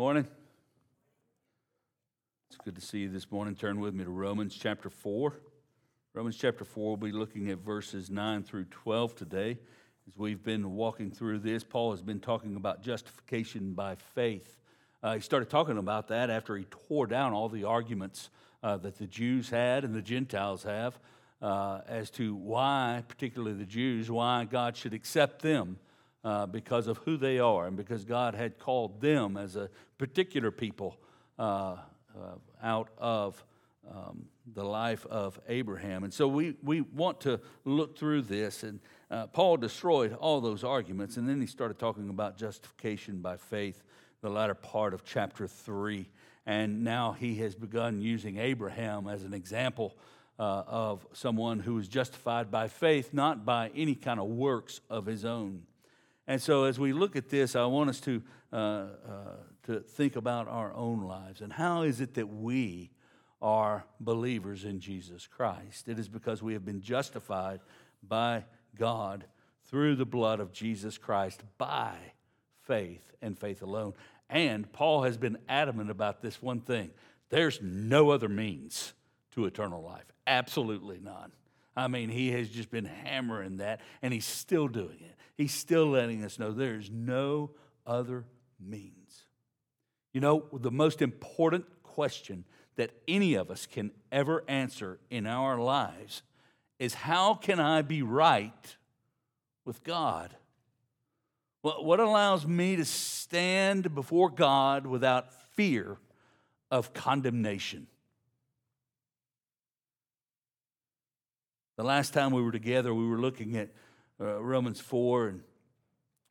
Morning. It's good to see you this morning. Turn with me to Romans chapter 4. Romans chapter 4, we'll be looking at verses 9 through 12 today. As we've been walking through this, Paul has been talking about justification by faith. Uh, he started talking about that after he tore down all the arguments uh, that the Jews had and the Gentiles have uh, as to why, particularly the Jews, why God should accept them uh, because of who they are and because God had called them as a particular people uh, uh, out of um, the life of Abraham. And so we, we want to look through this. And uh, Paul destroyed all those arguments, and then he started talking about justification by faith, the latter part of chapter 3. And now he has begun using Abraham as an example. Uh, of someone who is justified by faith, not by any kind of works of his own. And so, as we look at this, I want us to, uh, uh, to think about our own lives and how is it that we are believers in Jesus Christ? It is because we have been justified by God through the blood of Jesus Christ by faith and faith alone. And Paul has been adamant about this one thing there's no other means to eternal life, absolutely none. I mean, he has just been hammering that, and he's still doing it. He's still letting us know there's no other means. You know, the most important question that any of us can ever answer in our lives is how can I be right with God? What allows me to stand before God without fear of condemnation? The last time we were together, we were looking at uh, Romans 4, and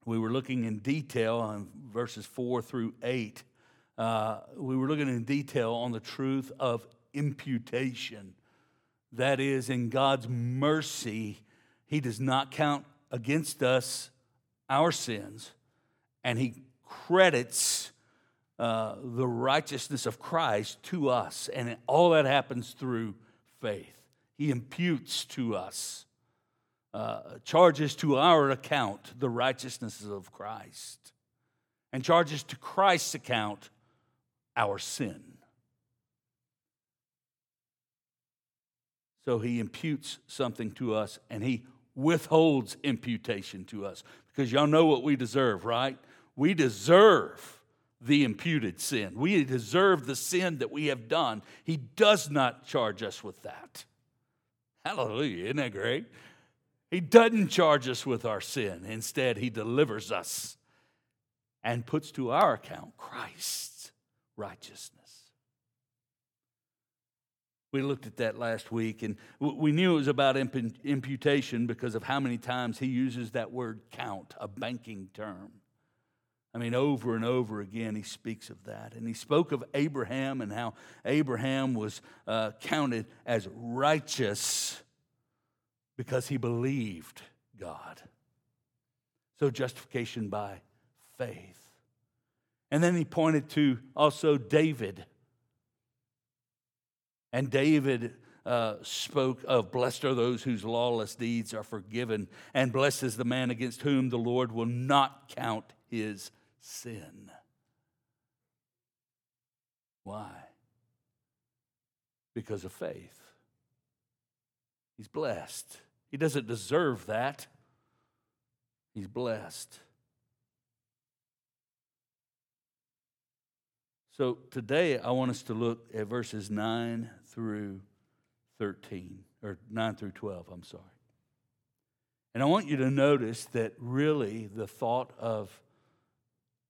we were looking in detail on verses 4 through 8. Uh, we were looking in detail on the truth of imputation. That is, in God's mercy, He does not count against us our sins, and He credits uh, the righteousness of Christ to us. And all that happens through faith. He imputes to us uh, charges to our account the righteousness of Christ and charges to Christ's account our sin. So he imputes something to us and he withholds imputation to us because y'all know what we deserve, right? We deserve the imputed sin. We deserve the sin that we have done. He does not charge us with that. Hallelujah. Isn't that great? He doesn't charge us with our sin. Instead, He delivers us and puts to our account Christ's righteousness. We looked at that last week, and we knew it was about imputation because of how many times he uses that word count, a banking term. I mean, over and over again, he speaks of that. And he spoke of Abraham and how Abraham was uh, counted as righteous because he believed God. So, justification by faith. And then he pointed to also David. And David uh, spoke of blessed are those whose lawless deeds are forgiven, and blessed is the man against whom the Lord will not count his sin. Why? Because of faith. He's blessed. He doesn't deserve that. He's blessed. So today I want us to look at verses 9 through 13, or 9 through 12, I'm sorry. And I want you to notice that really the thought of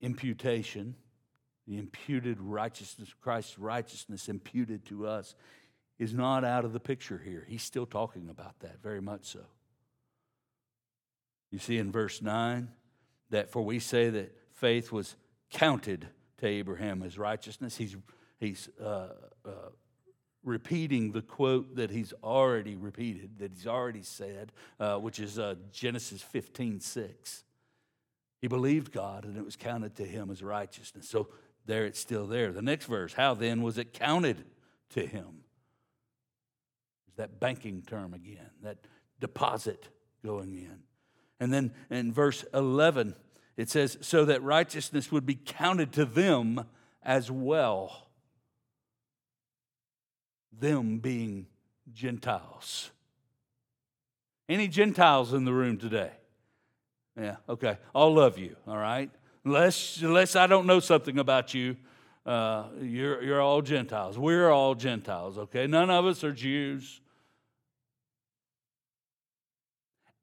imputation, the imputed righteousness, Christ's righteousness imputed to us, is not out of the picture here. He's still talking about that, very much so. You see in verse 9 that for we say that faith was counted to Abraham as righteousness. He's, he's uh, uh, repeating the quote that he's already repeated, that he's already said, uh, which is uh, Genesis 15 6. He believed God and it was counted to him as righteousness. So there it's still there. The next verse, how then was it counted to him? Is that banking term again, that deposit going in. And then in verse 11, it says, so that righteousness would be counted to them as well, them being Gentiles. Any Gentiles in the room today? Yeah, okay. All love you, all right? Unless, unless I don't know something about you, uh, you're, you're all Gentiles. We're all Gentiles, okay? None of us are Jews.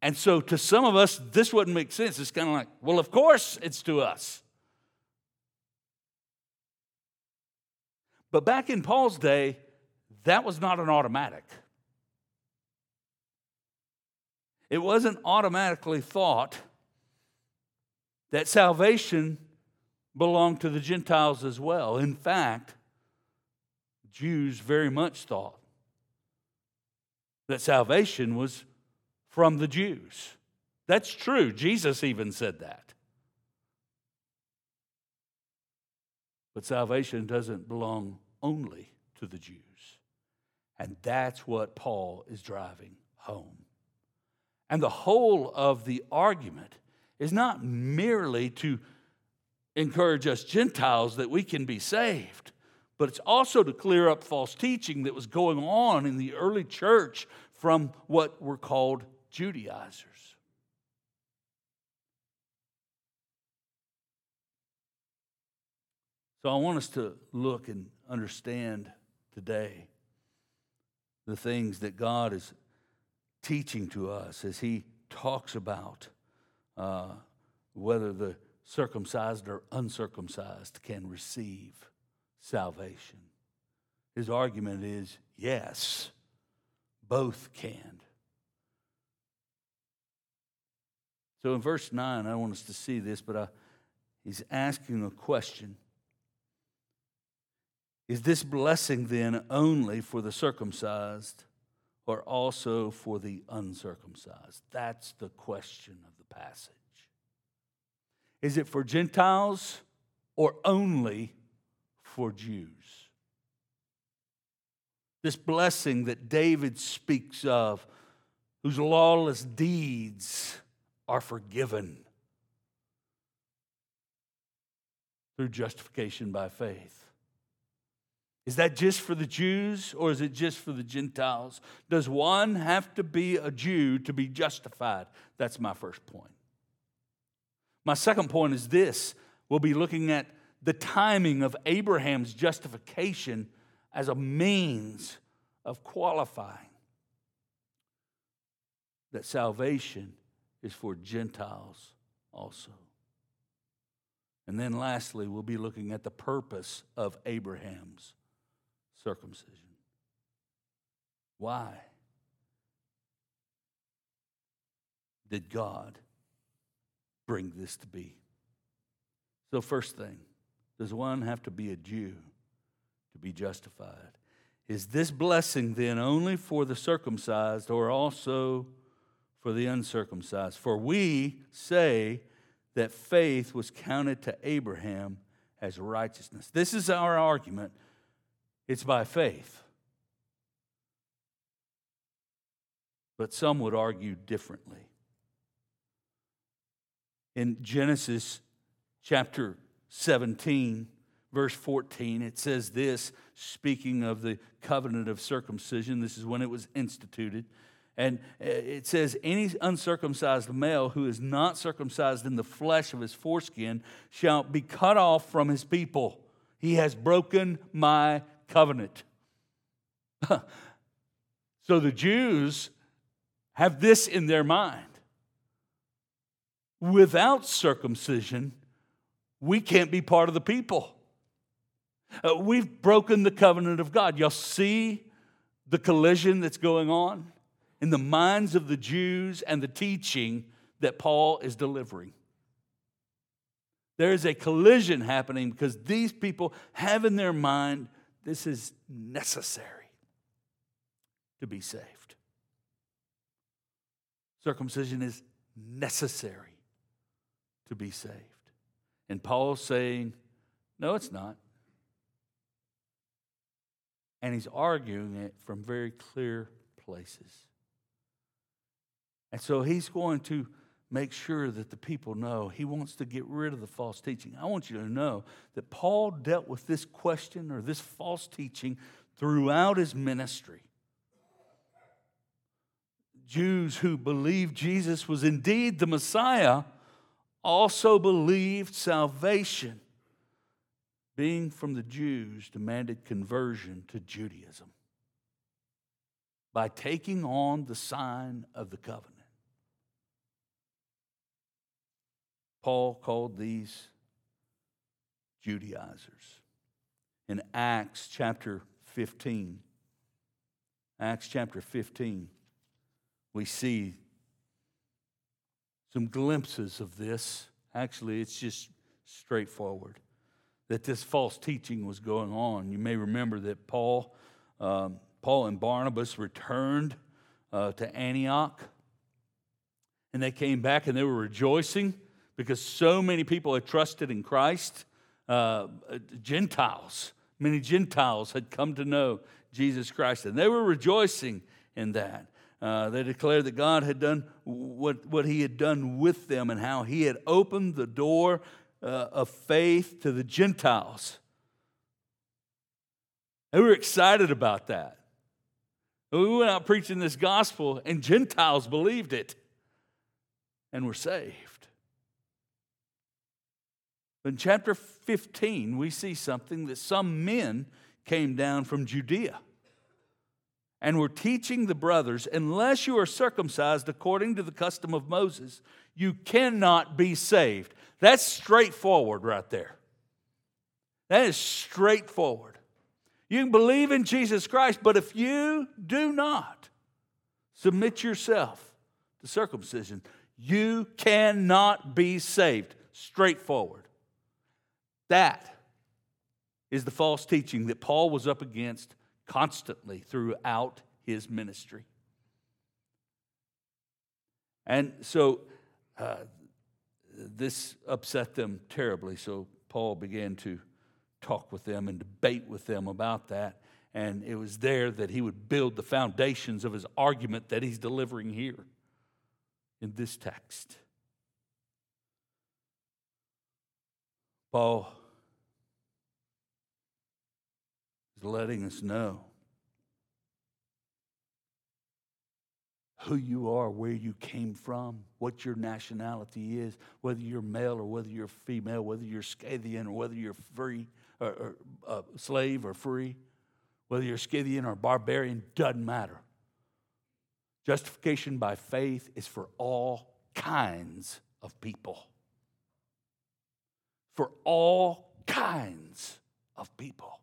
And so to some of us, this wouldn't make sense. It's kind of like, well, of course it's to us. But back in Paul's day, that was not an automatic. It wasn't automatically thought that salvation belonged to the Gentiles as well. In fact, Jews very much thought that salvation was from the Jews. That's true. Jesus even said that. But salvation doesn't belong only to the Jews. And that's what Paul is driving home. And the whole of the argument is not merely to encourage us Gentiles that we can be saved, but it's also to clear up false teaching that was going on in the early church from what were called Judaizers. So I want us to look and understand today the things that God is teaching to us as He talks about uh, whether the circumcised or uncircumcised can receive salvation. His argument is yes, both can. So in verse 9, I want us to see this, but I, he's asking a question. Is this blessing then only for the circumcised or also for the uncircumcised? That's the question of passage. Is it for Gentiles or only for Jews? This blessing that David speaks of, whose lawless deeds are forgiven through justification by faith. Is that just for the Jews or is it just for the Gentiles? Does one have to be a Jew to be justified? That's my first point. My second point is this we'll be looking at the timing of Abraham's justification as a means of qualifying that salvation is for Gentiles also. And then lastly, we'll be looking at the purpose of Abraham's circumcision. Why did God bring this to be. So, first thing, does one have to be a Jew to be justified? Is this blessing then only for the circumcised or also for the uncircumcised? For we say that faith was counted to Abraham as righteousness. This is our argument. It's by faith. But some would argue differently in Genesis chapter 17, verse 14, it says this, speaking of the covenant of circumcision. This is when it was instituted. And uh, it says, Any uncircumcised male who is not circumcised in the flesh of his foreskin shall be cut off from his people. He has broken my covenant. so the Jews have this in their mind without circumcision, we can't be part of the people. Uh, we've broken the covenant of God. You'll see the collision that's going on in the minds of the Jews and the teaching that Paul is delivering. There is a collision happening because these people have in their mind this is necessary to be saved. Circumcision is necessary to be saved. And Paul's saying, no, it's not. And he's arguing it from very clear places. And so he's going to make sure that the people know. He wants to get rid of the false teaching. I want you to know that Paul dealt with this question or this false teaching throughout his ministry. Jews who believed Jesus was indeed the Messiah also believed salvation, being from the Jews, demanded conversion to Judaism by taking on the sign of the covenant. Paul called these Judaizers. In Acts chapter 15, Acts chapter 15, we see some glimpses of this. Actually, it's just straightforward that this false teaching was going on. You may remember that Paul, um, Paul and Barnabas returned uh, to Antioch, and they came back and they were rejoicing because so many people had trusted in Christ. Uh, Gentiles, many Gentiles had come to know Jesus Christ, and they were rejoicing in that. Uh, they declared that God had done what, what He had done with them and how He had opened the door uh, of faith to the Gentiles. They were excited about that. We went out preaching this gospel, and Gentiles believed it and were saved. In chapter 15, we see something that some men came down from Judea and were teaching the brothers unless you are circumcised according to the custom of Moses, you cannot be saved. That's straightforward right there. That is straightforward. You can believe in Jesus Christ, but if you do not submit yourself to circumcision, you cannot be saved. Straightforward. That is the false teaching that Paul was up against constantly throughout his ministry. And so uh, this upset them terribly. So Paul began to talk with them and debate with them about that. And it was there that he would build the foundations of his argument that he's delivering here in this text. Paul is letting us know who you are, where you came from, what your nationality is, whether you're male or whether you're female, whether you're Scythian or whether you're free or, or uh, slave or free, whether you're Scythian or barbarian, doesn't matter. Justification by faith is for all kinds of people for all kinds of people.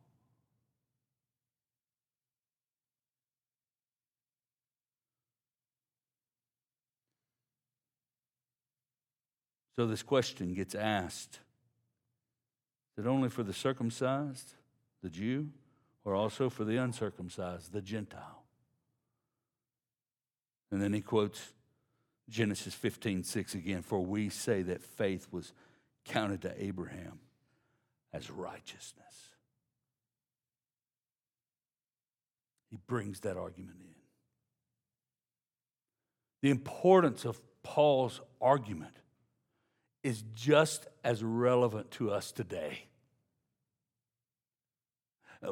So this question gets asked Is it only for the circumcised, the Jew, or also for the uncircumcised, the Gentile? And then he quotes Genesis 15, 6 again, for we say that faith was counted to Abraham as righteousness. He brings that argument in. The importance of Paul's argument is just as relevant to us today.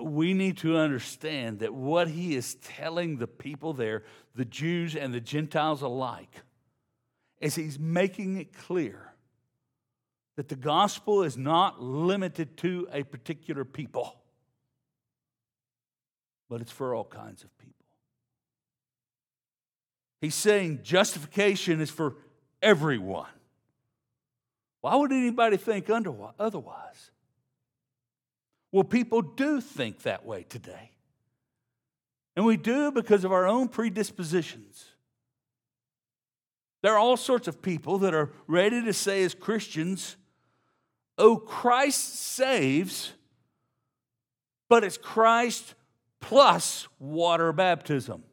We need to understand that what he is telling the people there, the Jews and the Gentiles alike, is he's making it clear that the gospel is not limited to a particular people, but it's for all kinds of people. He's saying justification is for everyone. Why would anybody think otherwise? Well, people do think that way today. And we do because of our own predispositions. There are all sorts of people that are ready to say, as Christians, oh, Christ saves, but it's Christ plus water baptism.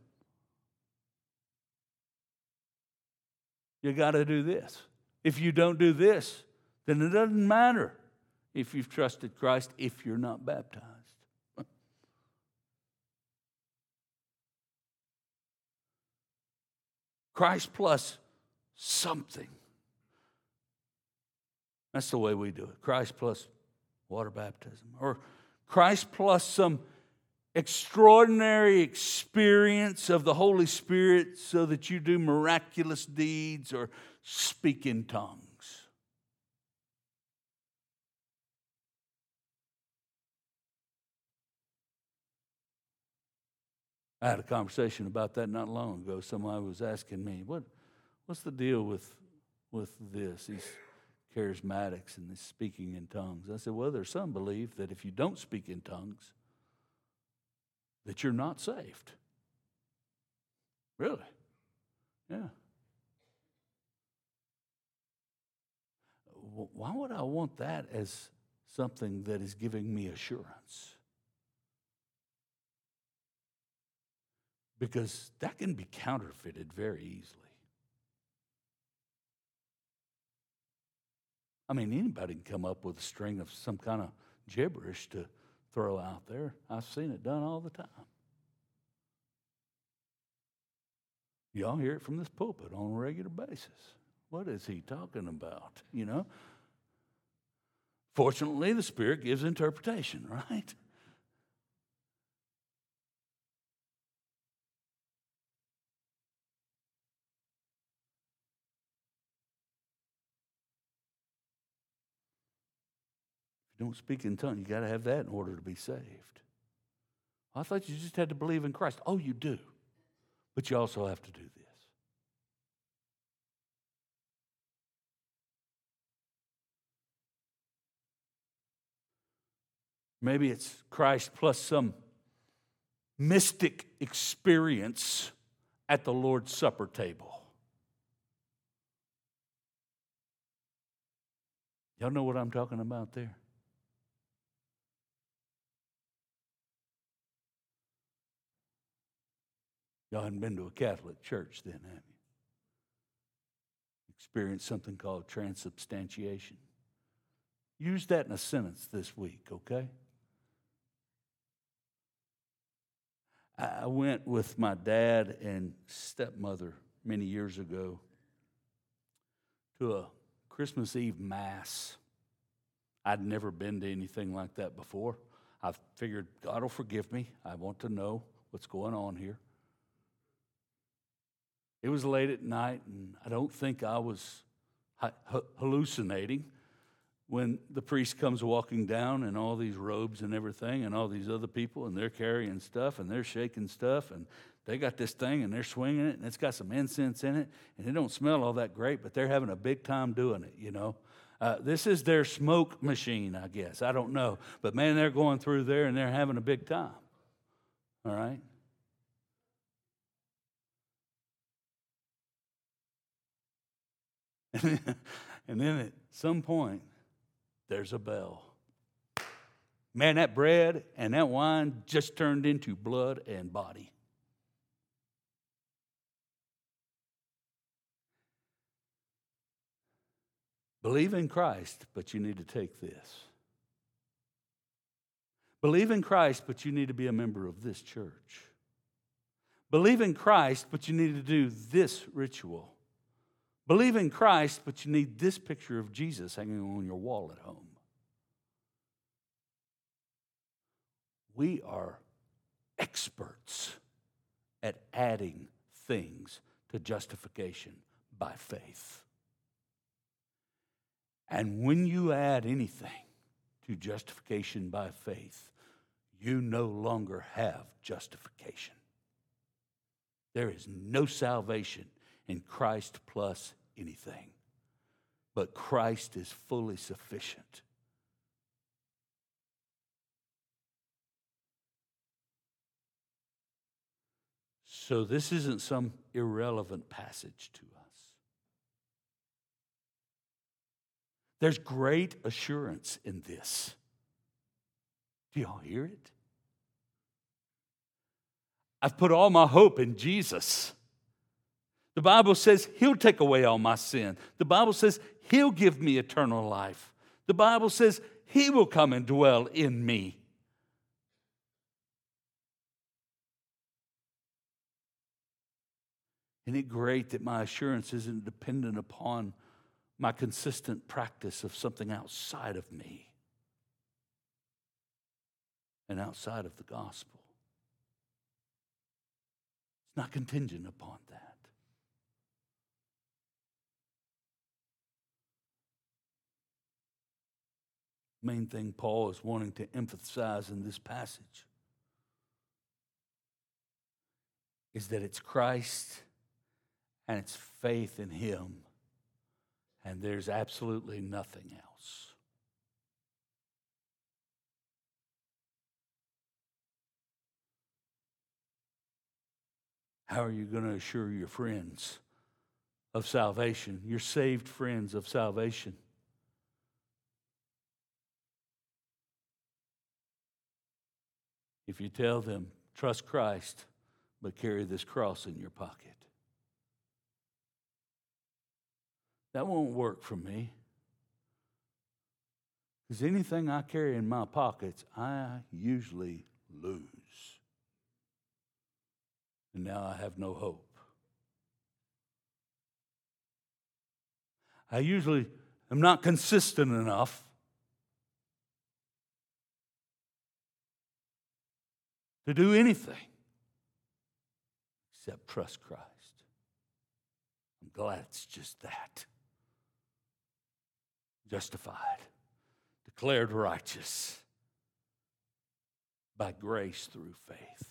You got to do this. If you don't do this, then it doesn't matter if you've trusted Christ if you're not baptized. Christ plus something That's the way we do it Christ plus water baptism, or Christ plus some extraordinary experience of the Holy Spirit so that you do miraculous deeds or speak in tongues. I had a conversation about that not long ago. Somebody was asking me, what, what's the deal with, with this, these charismatics and this speaking in tongues? I said, well, there's some belief that if you don't speak in tongues, that you're not saved. Really? Yeah. Why would I want that as something that is giving me assurance? because that can be counterfeited very easily. I mean, anybody can come up with a string of some kind of gibberish to throw out there. I've seen it done all the time. Y'all hear it from this pulpit on a regular basis. What is he talking about? You know? Fortunately, the Spirit gives interpretation, right? You don't speak in tongues, you got to have that in order to be saved. I thought you just had to believe in Christ. Oh, you do. But you also have to do this. Maybe it's Christ plus some mystic experience at the Lord's Supper table. Y'all know what I'm talking about there? Y'all hadn't been to a Catholic church then, have you? Experienced something called transubstantiation. Use that in a sentence this week, okay? I went with my dad and stepmother many years ago to a Christmas Eve Mass. I'd never been to anything like that before. I figured God will forgive me. I want to know what's going on here. It was late at night, and I don't think I was hallucinating when the priest comes walking down in all these robes and everything, and all these other people, and they're carrying stuff and they're shaking stuff, and they got this thing and they're swinging it, and it's got some incense in it, and it don't smell all that great, but they're having a big time doing it, you know. Uh, this is their smoke machine, I guess. I don't know. But man, they're going through there and they're having a big time. All right? and then at some point, there's a bell. Man, that bread and that wine just turned into blood and body. Believe in Christ, but you need to take this. Believe in Christ, but you need to be a member of this church. Believe in Christ, but you need to do this ritual. Believe in Christ, but you need this picture of Jesus hanging on your wall at home. We are experts at adding things to justification by faith. And when you add anything to justification by faith, you no longer have justification. There is no salvation in Christ plus anything. But Christ is fully sufficient. So, this isn't some irrelevant passage to us. There's great assurance in this. Do y'all hear it? I've put all my hope in Jesus. The Bible says He'll take away all my sin. The Bible says He'll give me eternal life. The Bible says He will come and dwell in me. Isn't it great that my assurance isn't dependent upon my consistent practice of something outside of me and outside of the gospel. It's not contingent upon that. Main thing Paul is wanting to emphasize in this passage is that it's Christ and it's faith in Him, and there's absolutely nothing else. How are you going to assure your friends of salvation, your saved friends of salvation? If you tell them, trust Christ, but carry this cross in your pocket. That won't work for me. Because anything I carry in my pockets, I usually lose. And now I have no hope. I usually am not consistent enough to do anything except trust Christ. I'm glad it's just that. Justified, declared righteous by grace through faith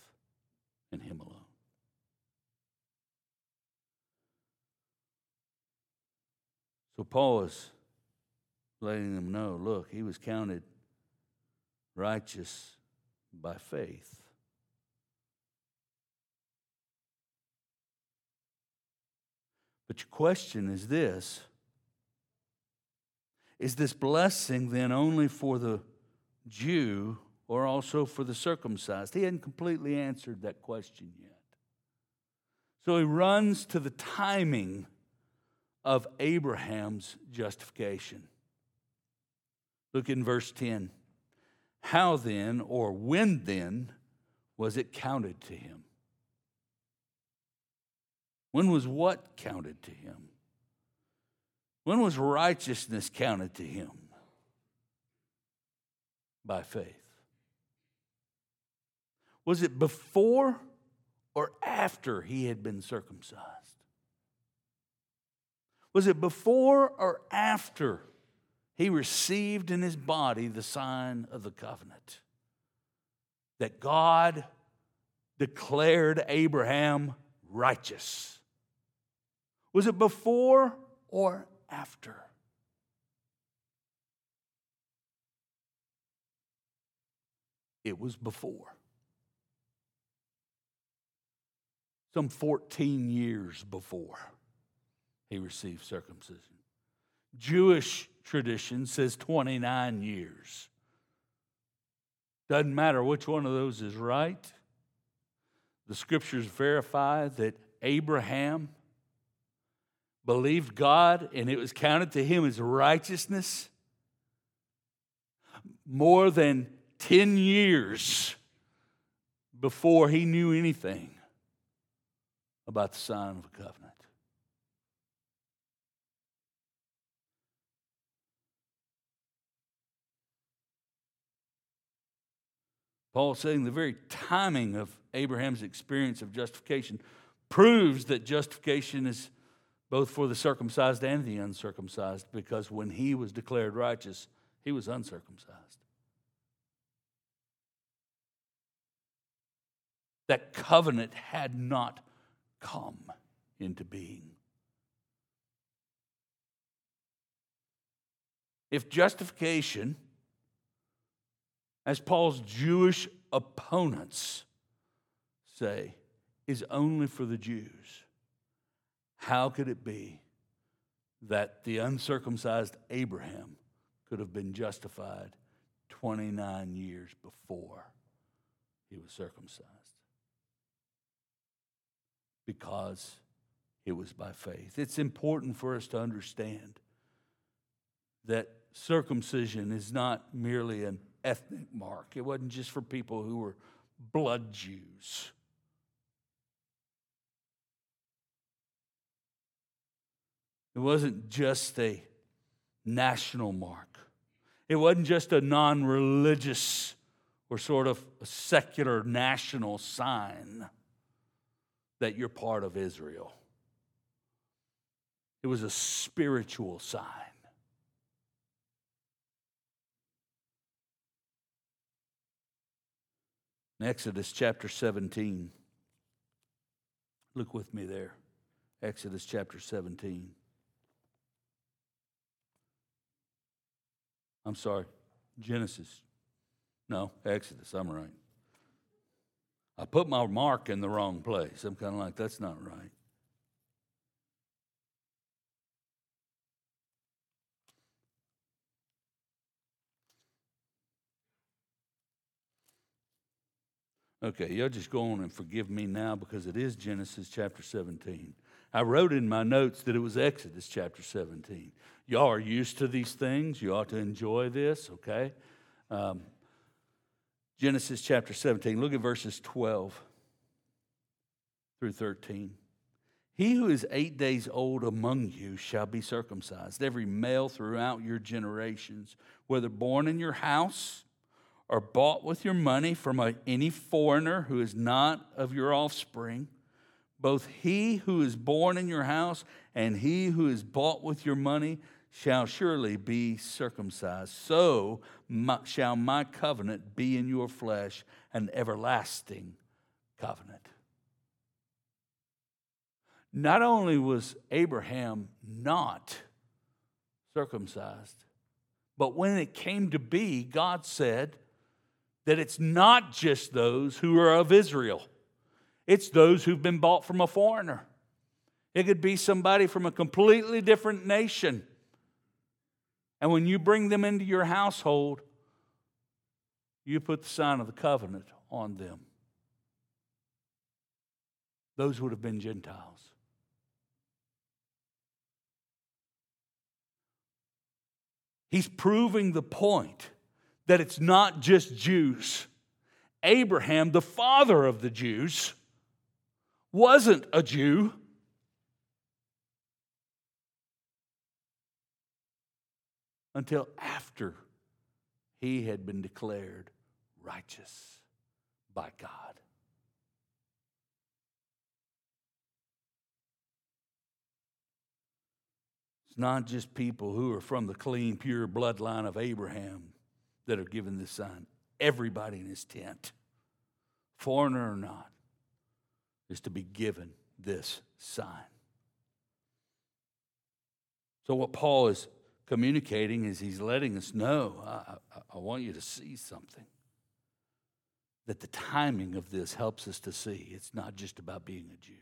in Him alone. So Paul is letting them know look, he was counted righteous by faith. But your question is this Is this blessing then only for the Jew or also for the circumcised? He hadn't completely answered that question yet. So he runs to the timing of Abraham's justification. Look in verse 10. How then, or when then, was it counted to him? When was what counted to him? When was righteousness counted to him? By faith. Was it before or after he had been circumcised? Was it before or after he received in his body the sign of the covenant? That God declared Abraham righteous. Was it before or after? It was before. Some 14 years before he received circumcision. Jewish tradition says 29 years. Doesn't matter which one of those is right. The scriptures verify that Abraham believed God and it was counted to him as righteousness more than 10 years before he knew anything about the sign of a covenant. Paul saying the very timing of Abraham's experience of justification proves that justification is both for the circumcised and the uncircumcised, because when he was declared righteous, he was uncircumcised. That covenant had not come into being. If justification, as Paul's Jewish opponents say, is only for the Jews, how could it be that the uncircumcised Abraham could have been justified 29 years before he was circumcised? Because it was by faith. It's important for us to understand that circumcision is not merely an ethnic mark, it wasn't just for people who were blood Jews. It wasn't just a national mark. It wasn't just a non religious or sort of secular national sign that you're part of Israel, it was a spiritual sign. In Exodus chapter 17, look with me there. Exodus chapter 17. I'm sorry, Genesis. No, Exodus, I'm right. I put my mark in the wrong place. I'm kind of like, that's not right. Okay, y'all just go on and forgive me now because it is Genesis chapter 17. I wrote in my notes that it was Exodus chapter 17. Y'all are used to these things. You ought to enjoy this, okay? Um, Genesis chapter 17. Look at verses 12 through 13. He who is eight days old among you shall be circumcised, every male throughout your generations, whether born in your house or bought with your money from a, any foreigner who is not of your offspring. Both he who is born in your house and he who is bought with your money shall surely be circumcised. So my, shall my covenant be in your flesh, an everlasting covenant. Not only was Abraham not circumcised, but when it came to be, God said that it's not just those who are of Israel, it's those who've been bought from a foreigner. It could be somebody from a completely different nation and when you bring them into your household, you put the sign of the covenant on them. Those would have been Gentiles. He's proving the point that it's not just Jews. Abraham, the father of the Jews, wasn't a Jew. Until after he had been declared righteous by God. It's not just people who are from the clean, pure bloodline of Abraham that are given this sign. Everybody in his tent, foreigner or not, is to be given this sign. So, what Paul is communicating is he's letting us know I, I, I, want you to see something. That the timing of this helps us to see it's not just about being a Jew.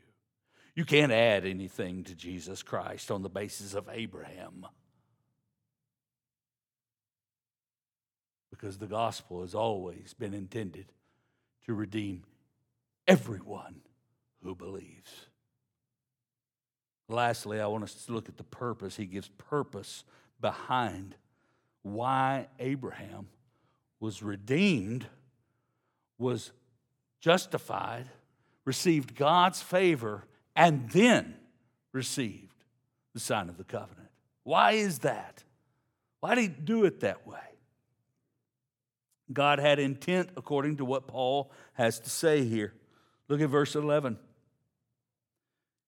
You can't add anything to Jesus Christ on the basis of Abraham. Because the gospel has always been intended to redeem everyone who believes. Lastly, I want us to look at the purpose. He gives purpose behind why Abraham was redeemed, was justified, received God's favor, and then received the sign of the covenant. Why is that? Why did he do it that way? God had intent according to what Paul has to say here. Look at verse 11.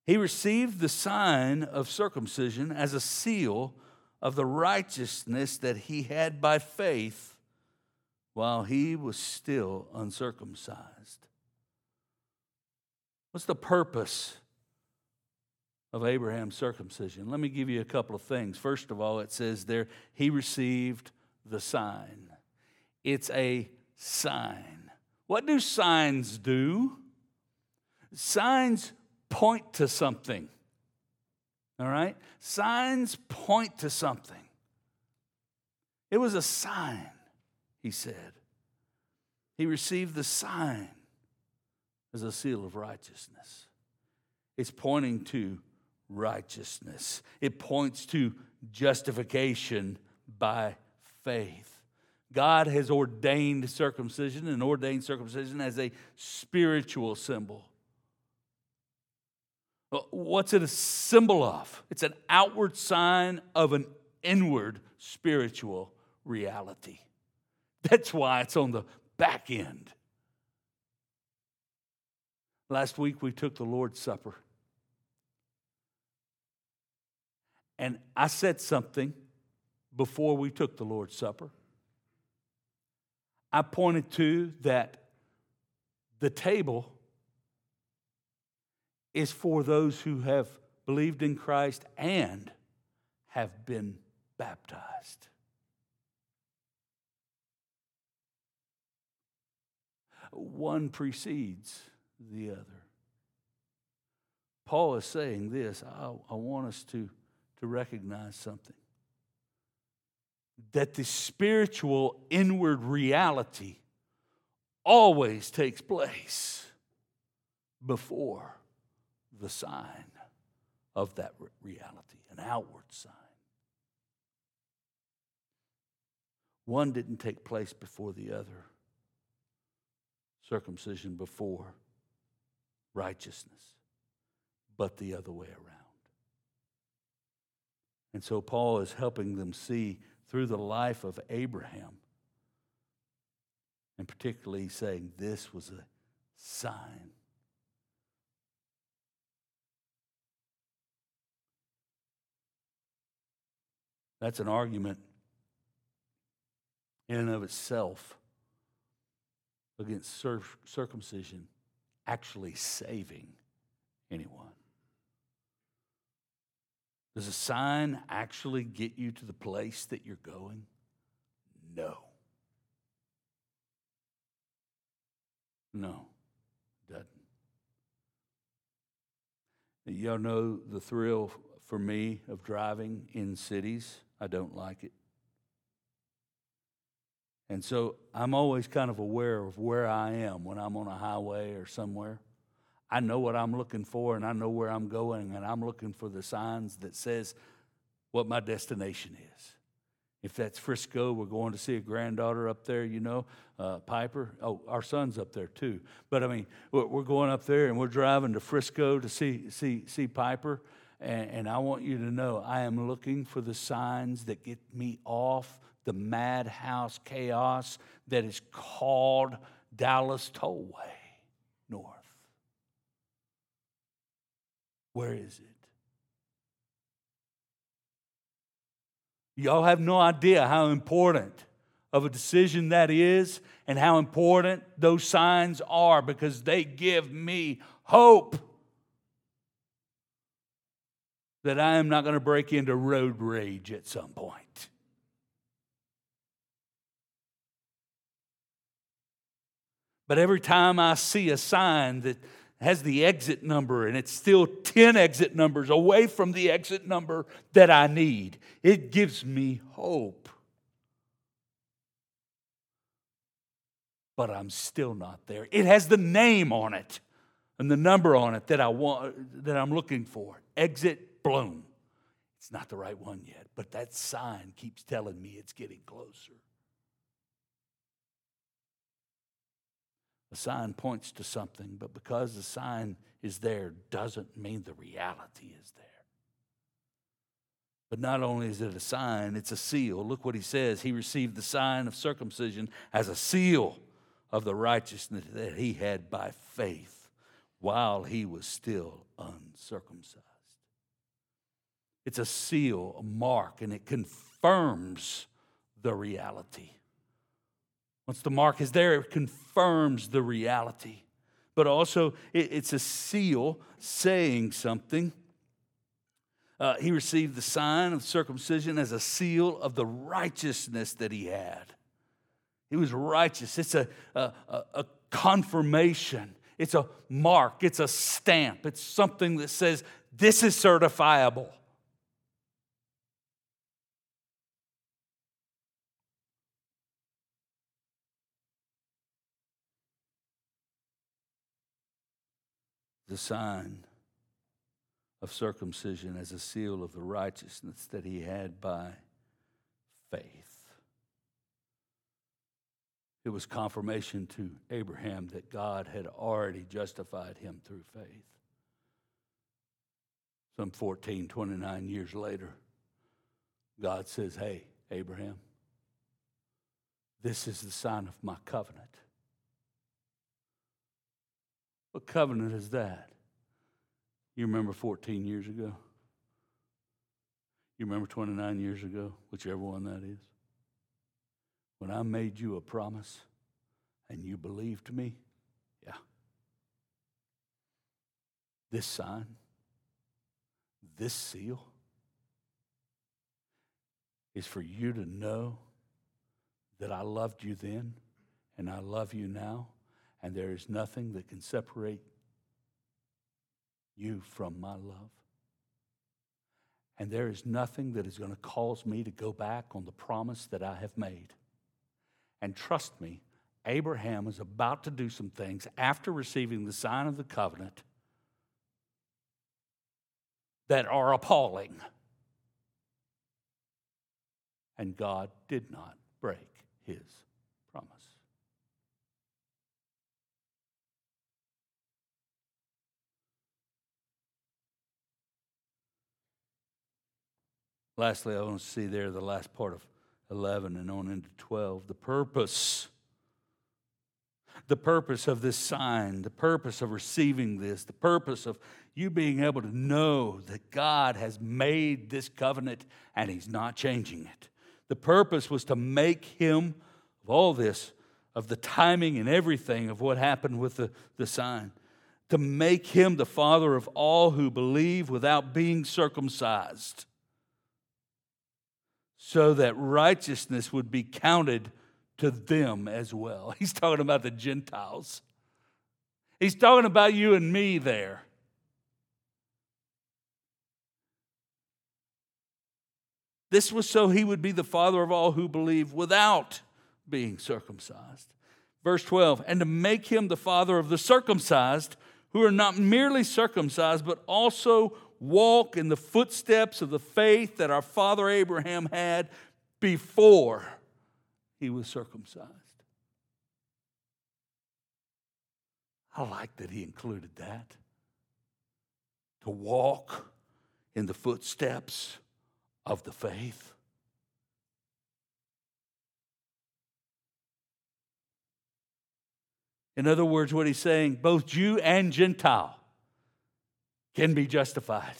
He received the sign of circumcision as a seal of the righteousness that he had by faith while he was still uncircumcised. What's the purpose of Abraham's circumcision? Let me give you a couple of things. First of all, it says there, he received the sign. It's a sign. What do signs do? Signs point to something. All right? Signs point to something. It was a sign, he said. He received the sign as a seal of righteousness. It's pointing to righteousness, it points to justification by faith. God has ordained circumcision and ordained circumcision as a spiritual symbol. What's it a symbol of? It's an outward sign of an inward spiritual reality. That's why it's on the back end. Last week we took the Lord's Supper. And I said something before we took the Lord's Supper. I pointed to that the table is for those who have believed in Christ and have been baptized. One precedes the other. Paul is saying this. I, I want us to, to recognize something that the spiritual inward reality always takes place before the sign of that reality, an outward sign. One didn't take place before the other. Circumcision before righteousness, but the other way around. And so Paul is helping them see through the life of Abraham, and particularly saying this was a sign. That's an argument in and of itself against circumcision actually saving anyone. Does a sign actually get you to the place that you're going? No. No, doesn't. Y'all know the thrill for me of driving in cities. I don't like it. And so I'm always kind of aware of where I am when I'm on a highway or somewhere. I know what I'm looking for and I know where I'm going and I'm looking for the signs that says what my destination is. If that's Frisco, we're going to see a granddaughter up there, you know, uh, Piper. Oh, our son's up there too. But I mean, we're going up there and we're driving to Frisco to see see see Piper. And, and I want you to know I am looking for the signs that get me off the madhouse chaos that is called Dallas Tollway North. Where is it? Y'all have no idea how important of a decision that is and how important those signs are because they give me hope that I am not going to break into road rage at some point. But every time I see a sign that has the exit number and it's still 10 exit numbers away from the exit number that I need. It gives me hope. But I'm still not there. It has the name on it and the number on it that I want that I'm looking for. Exit bloom. It's not the right one yet, but that sign keeps telling me it's getting closer. A sign points to something, but because the sign is there doesn't mean the reality is there. But not only is it a sign, it's a seal. Look what he says. He received the sign of circumcision as a seal of the righteousness that he had by faith while he was still uncircumcised. It's a seal, a mark, and it confirms the reality. Once the mark is there, it confirms the reality. But also, it's a seal saying something. Uh, he received the sign of circumcision as a seal of the righteousness that he had. He was righteous. It's a, a, a confirmation, it's a mark, it's a stamp, it's something that says this is certifiable. The sign of circumcision as a seal of the righteousness that he had by faith. It was confirmation to Abraham that God had already justified him through faith. Some 14, 29 years later, God says, Hey, Abraham, this is the sign of my covenant. What covenant is that? You remember 14 years ago? You remember 29 years ago? Whichever one that is. When I made you a promise and you believed me? Yeah. This sign, this seal is for you to know that I loved you then and I love you now, and there is nothing that can separate you from my love. And there is nothing that is going to cause me to go back on the promise that I have made. And trust me, Abraham is about to do some things after receiving the sign of the covenant that are appalling. And God did not break his promise. Lastly, I want to see there the last part of 11 and on into 12 the purpose the purpose of this sign, the purpose of receiving this, the purpose of you being able to know that God has made this covenant and He's not changing it. The purpose was to make Him, of all this, of the timing and everything of what happened with the, the sign, to make Him the Father of all who believe without being circumcised, so that righteousness would be counted to them as well. He's talking about the Gentiles. He's talking about you and me there. This was so he would be the father of all who believe without being circumcised. Verse 12, and to make him the father of the circumcised who are not merely circumcised, but also walk in the footsteps of the faith that our father Abraham had before he was circumcised. I like that he included that. To walk in the footsteps of the faith. In other words, what he's saying, both Jew and Gentile can be justified.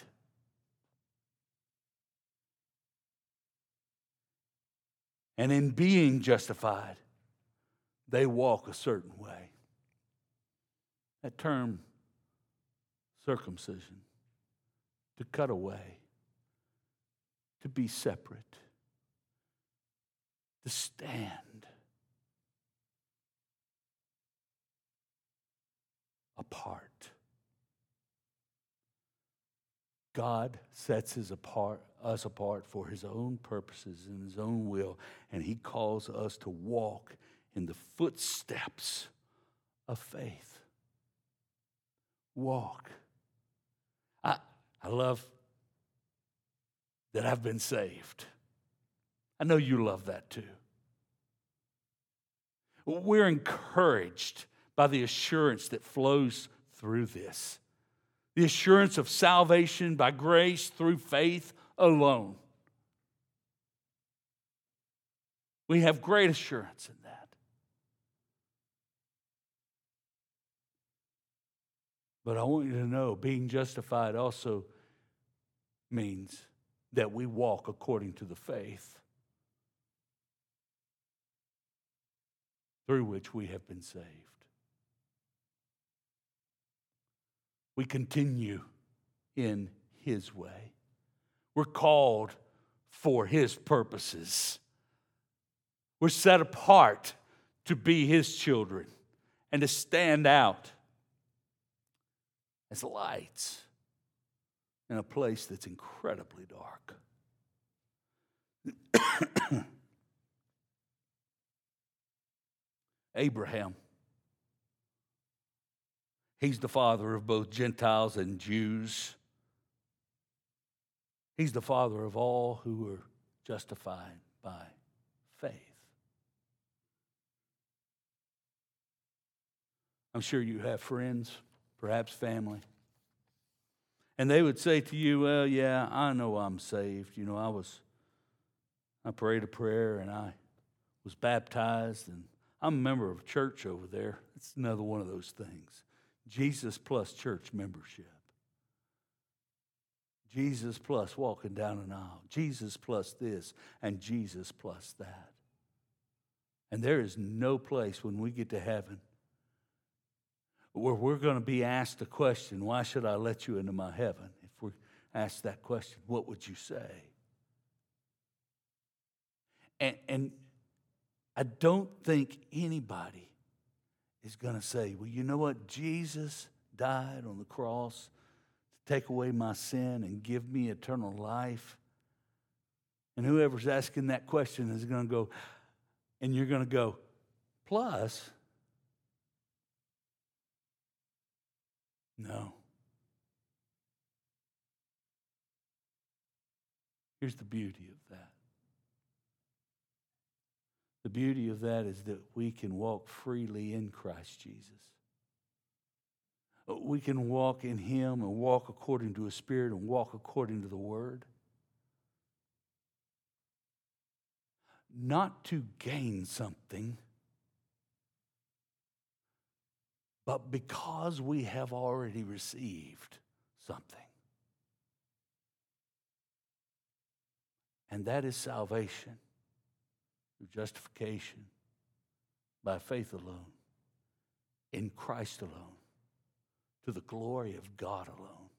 And in being justified, they walk a certain way. That term, circumcision, to cut away, to be separate, to stand apart. God sets his apart, us apart for his own purposes and his own will, and he calls us to walk in the footsteps of faith. Walk. I, I love that I've been saved. I know you love that too. We're encouraged by the assurance that flows through this the assurance of salvation by grace through faith alone. We have great assurance in that. But I want you to know being justified also means that we walk according to the faith through which we have been saved. We continue in His way. We're called for His purposes. We're set apart to be His children and to stand out as lights in a place that's incredibly dark. Abraham He's the father of both Gentiles and Jews. He's the father of all who are justified by faith. I'm sure you have friends, perhaps family. And they would say to you, Well, yeah, I know I'm saved. You know, I was I prayed a prayer and I was baptized, and I'm a member of a church over there. It's another one of those things Jesus plus church membership. Jesus plus walking down an aisle. Jesus plus this, and Jesus plus that. And there is no place when we get to heaven where we're going to be asked a question why should I let you into my heaven? If we're asked that question, what would you say? And, and I don't think anybody is going to say, well, you know what? Jesus died on the cross to take away my sin and give me eternal life. And whoever's asking that question is going to go, and you're going to go, plus, no. Here's the beauty of that. The beauty of that is that we can walk freely in Christ Jesus. We can walk in Him and walk according to His Spirit and walk according to the Word. Not to gain something, but because we have already received something. And that is salvation justification by faith alone, in Christ alone, to the glory of God alone.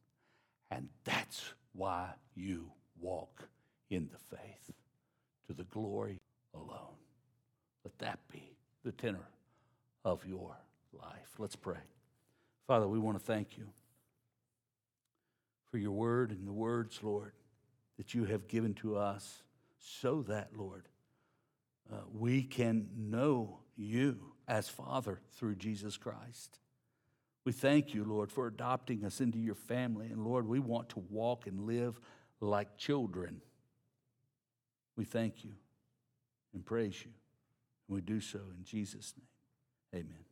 And that's why you walk in the faith, to the glory alone. Let that be the tenor of your life. Let's pray. Father, we want to thank you for your word and the words, Lord, that you have given to us so that, Lord, uh, we can know you as Father through Jesus Christ. We thank you, Lord, for adopting us into your family. And Lord, we want to walk and live like children. We thank you and praise you. And we do so in Jesus' name. Amen.